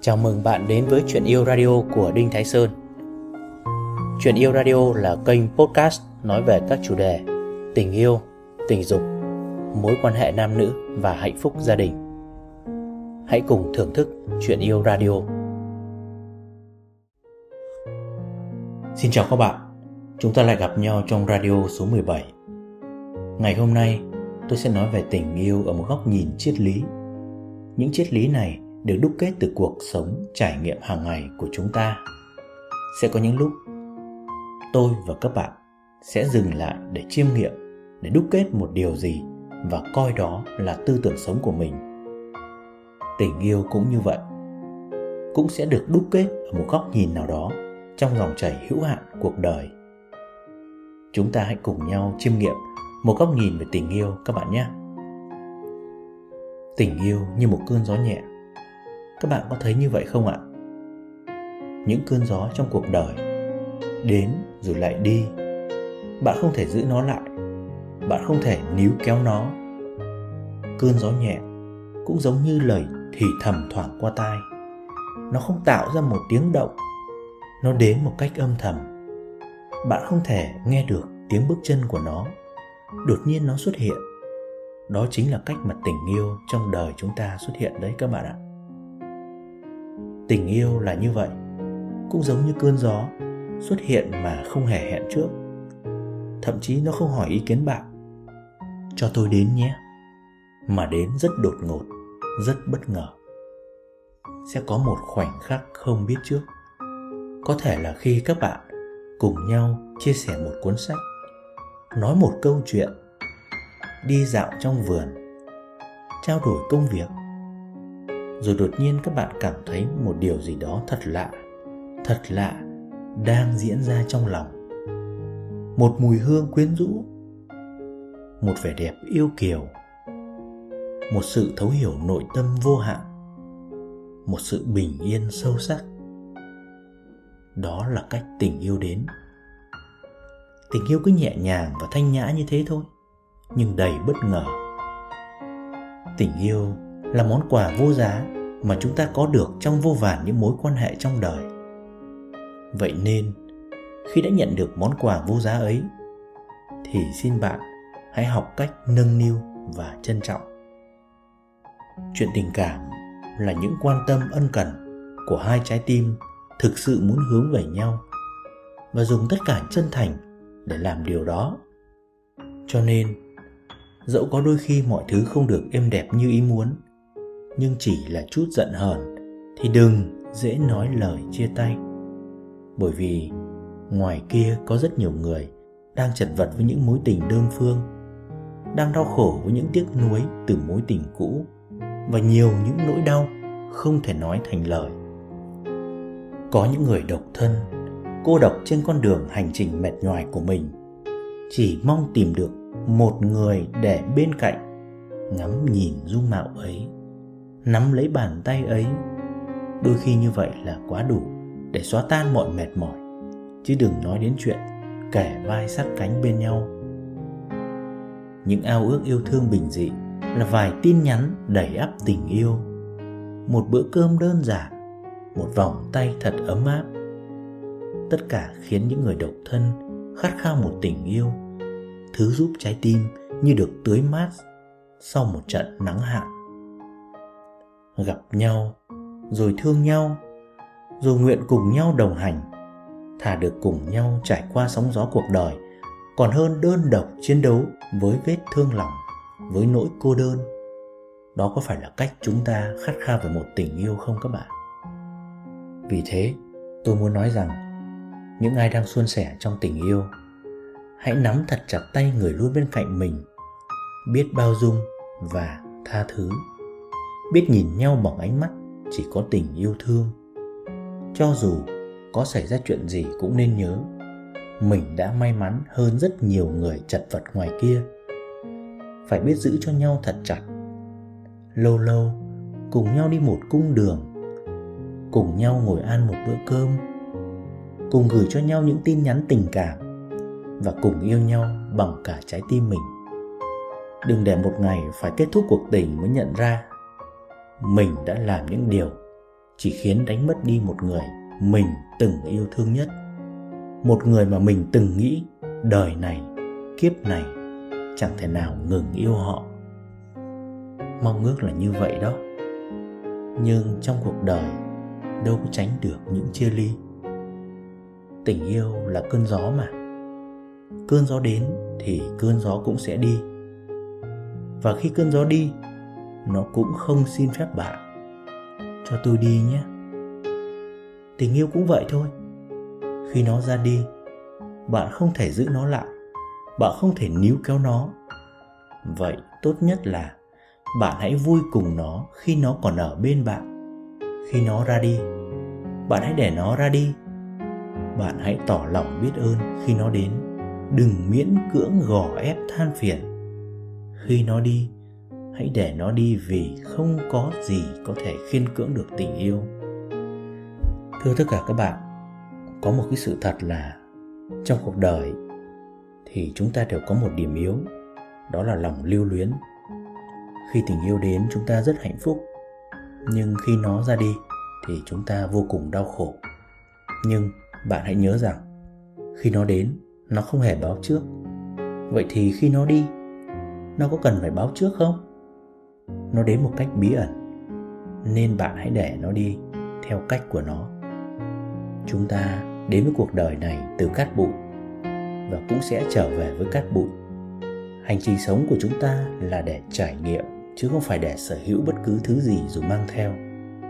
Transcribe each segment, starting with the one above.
Chào mừng bạn đến với Chuyện Yêu Radio của Đinh Thái Sơn. Chuyện Yêu Radio là kênh podcast nói về các chủ đề tình yêu, tình dục, mối quan hệ nam nữ và hạnh phúc gia đình. Hãy cùng thưởng thức Chuyện Yêu Radio. Xin chào các bạn, chúng ta lại gặp nhau trong radio số 17 Ngày hôm nay tôi sẽ nói về tình yêu ở một góc nhìn triết lý những triết lý này được đúc kết từ cuộc sống trải nghiệm hàng ngày của chúng ta. Sẽ có những lúc, tôi và các bạn sẽ dừng lại để chiêm nghiệm, để đúc kết một điều gì và coi đó là tư tưởng sống của mình. Tình yêu cũng như vậy, cũng sẽ được đúc kết ở một góc nhìn nào đó trong dòng chảy hữu hạn cuộc đời. Chúng ta hãy cùng nhau chiêm nghiệm một góc nhìn về tình yêu, các bạn nhé tình yêu như một cơn gió nhẹ. Các bạn có thấy như vậy không ạ? Những cơn gió trong cuộc đời, đến rồi lại đi. Bạn không thể giữ nó lại. Bạn không thể níu kéo nó. Cơn gió nhẹ cũng giống như lời thì thầm thoảng qua tai. Nó không tạo ra một tiếng động. Nó đến một cách âm thầm. Bạn không thể nghe được tiếng bước chân của nó. Đột nhiên nó xuất hiện đó chính là cách mà tình yêu trong đời chúng ta xuất hiện đấy các bạn ạ. Tình yêu là như vậy, cũng giống như cơn gió, xuất hiện mà không hề hẹn trước. Thậm chí nó không hỏi ý kiến bạn. Cho tôi đến nhé. Mà đến rất đột ngột, rất bất ngờ. Sẽ có một khoảnh khắc không biết trước. Có thể là khi các bạn cùng nhau chia sẻ một cuốn sách, nói một câu chuyện đi dạo trong vườn, trao đổi công việc. Rồi đột nhiên các bạn cảm thấy một điều gì đó thật lạ thật lạ đang diễn ra trong lòng. Một mùi hương quyến rũ, một vẻ đẹp yêu kiều, một sự thấu hiểu nội tâm vô hạn, một sự bình yên sâu sắc. Đó là cách tình yêu đến. Tình yêu cứ nhẹ nhàng và thanh nhã như thế thôi nhưng đầy bất ngờ. Tình yêu là món quà vô giá mà chúng ta có được trong vô vàn những mối quan hệ trong đời. Vậy nên, khi đã nhận được món quà vô giá ấy, thì xin bạn hãy học cách nâng niu và trân trọng. Chuyện tình cảm là những quan tâm ân cần của hai trái tim thực sự muốn hướng về nhau và dùng tất cả chân thành để làm điều đó. Cho nên dẫu có đôi khi mọi thứ không được êm đẹp như ý muốn, nhưng chỉ là chút giận hờn thì đừng dễ nói lời chia tay. Bởi vì ngoài kia có rất nhiều người đang chật vật với những mối tình đơn phương, đang đau khổ với những tiếc nuối từ mối tình cũ và nhiều những nỗi đau không thể nói thành lời. Có những người độc thân, cô độc trên con đường hành trình mệt nhoài của mình, chỉ mong tìm được một người để bên cạnh, ngắm nhìn dung mạo ấy, nắm lấy bàn tay ấy. Đôi khi như vậy là quá đủ để xóa tan mọi mệt mỏi, chứ đừng nói đến chuyện kẻ vai sát cánh bên nhau. Những ao ước yêu thương bình dị là vài tin nhắn đầy ắp tình yêu, một bữa cơm đơn giản, một vòng tay thật ấm áp. Tất cả khiến những người độc thân khát khao một tình yêu thứ giúp trái tim như được tưới mát sau một trận nắng hạn. Gặp nhau, rồi thương nhau, rồi nguyện cùng nhau đồng hành, thà được cùng nhau trải qua sóng gió cuộc đời, còn hơn đơn độc chiến đấu với vết thương lòng, với nỗi cô đơn. Đó có phải là cách chúng ta khát khao về một tình yêu không các bạn? Vì thế, tôi muốn nói rằng, những ai đang suôn sẻ trong tình yêu hãy nắm thật chặt tay người luôn bên cạnh mình. Biết bao dung và tha thứ. Biết nhìn nhau bằng ánh mắt chỉ có tình yêu thương. Cho dù có xảy ra chuyện gì cũng nên nhớ, mình đã may mắn hơn rất nhiều người chật vật ngoài kia. Phải biết giữ cho nhau thật chặt. Lâu lâu, cùng nhau đi một cung đường. Cùng nhau ngồi ăn một bữa cơm. Cùng gửi cho nhau những tin nhắn tình cảm và cùng yêu nhau bằng cả trái tim mình. Đừng để một ngày phải kết thúc cuộc tình mới nhận ra, mình đã làm những điều chỉ khiến đánh mất đi một người mình từng yêu thương nhất. Một người mà mình từng nghĩ đời này, kiếp này chẳng thể nào ngừng yêu họ. Mong ước là như vậy đó. Nhưng trong cuộc đời, đâu có tránh được những chia ly. Tình yêu là cơn gió mà cơn gió đến thì cơn gió cũng sẽ đi. Và khi cơn gió đi, nó cũng không xin phép bạn. Cho tôi đi nhé. Tình yêu cũng vậy thôi. Khi nó ra đi, bạn không thể giữ nó lại. Bạn không thể níu kéo nó. Vậy tốt nhất là bạn hãy vui cùng nó khi nó còn ở bên bạn. Khi nó ra đi, bạn hãy để nó ra đi. Bạn hãy tỏ lòng biết ơn khi nó đến đừng miễn cưỡng gò ép than phiền. Khi nó đi, hãy để nó đi vì không có gì có thể khiên cưỡng được tình yêu. Thưa tất cả các bạn, có một cái sự thật là trong cuộc đời thì chúng ta đều có một điểm yếu, đó là lòng lưu luyến. Khi tình yêu đến, chúng ta rất hạnh phúc. Nhưng khi nó ra đi thì chúng ta vô cùng đau khổ. Nhưng bạn hãy nhớ rằng, khi nó đến nó không hề báo trước. Vậy thì khi nó đi, nó có cần phải báo trước không? Nó đến một cách bí ẩn, nên bạn hãy để nó đi theo cách của nó. Chúng ta đến với cuộc đời này từ cát bụi và cũng sẽ trở về với cát bụi. Hành trình sống của chúng ta là để trải nghiệm, chứ không phải để sở hữu bất cứ thứ gì dù mang theo.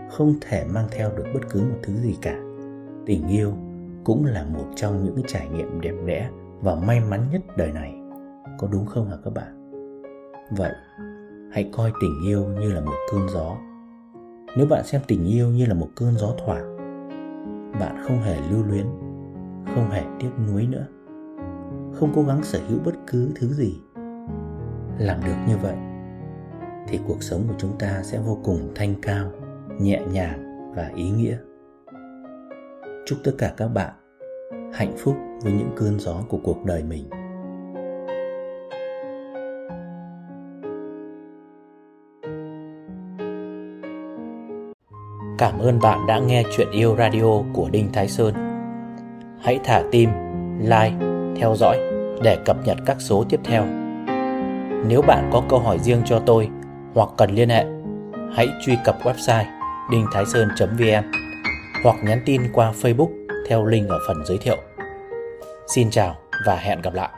Không thể mang theo được bất cứ một thứ gì cả. Tình yêu cũng là một trong những trải nghiệm đẹp đẽ và may mắn nhất đời này. Có đúng không hả các bạn? Vậy, hãy coi tình yêu như là một cơn gió. Nếu bạn xem tình yêu như là một cơn gió thoảng, bạn không hề lưu luyến, không hề tiếc nuối nữa. Không cố gắng sở hữu bất cứ thứ gì. Làm được như vậy, thì cuộc sống của chúng ta sẽ vô cùng thanh cao, nhẹ nhàng và ý nghĩa chúc tất cả các bạn hạnh phúc với những cơn gió của cuộc đời mình Cảm ơn bạn đã nghe chuyện yêu radio của Đinh Thái Sơn. Hãy thả tim, like, theo dõi để cập nhật các số tiếp theo. Nếu bạn có câu hỏi riêng cho tôi hoặc cần liên hệ, hãy truy cập website đinhtháisơn.vn hoặc nhắn tin qua Facebook theo link ở phần giới thiệu. Xin chào và hẹn gặp lại.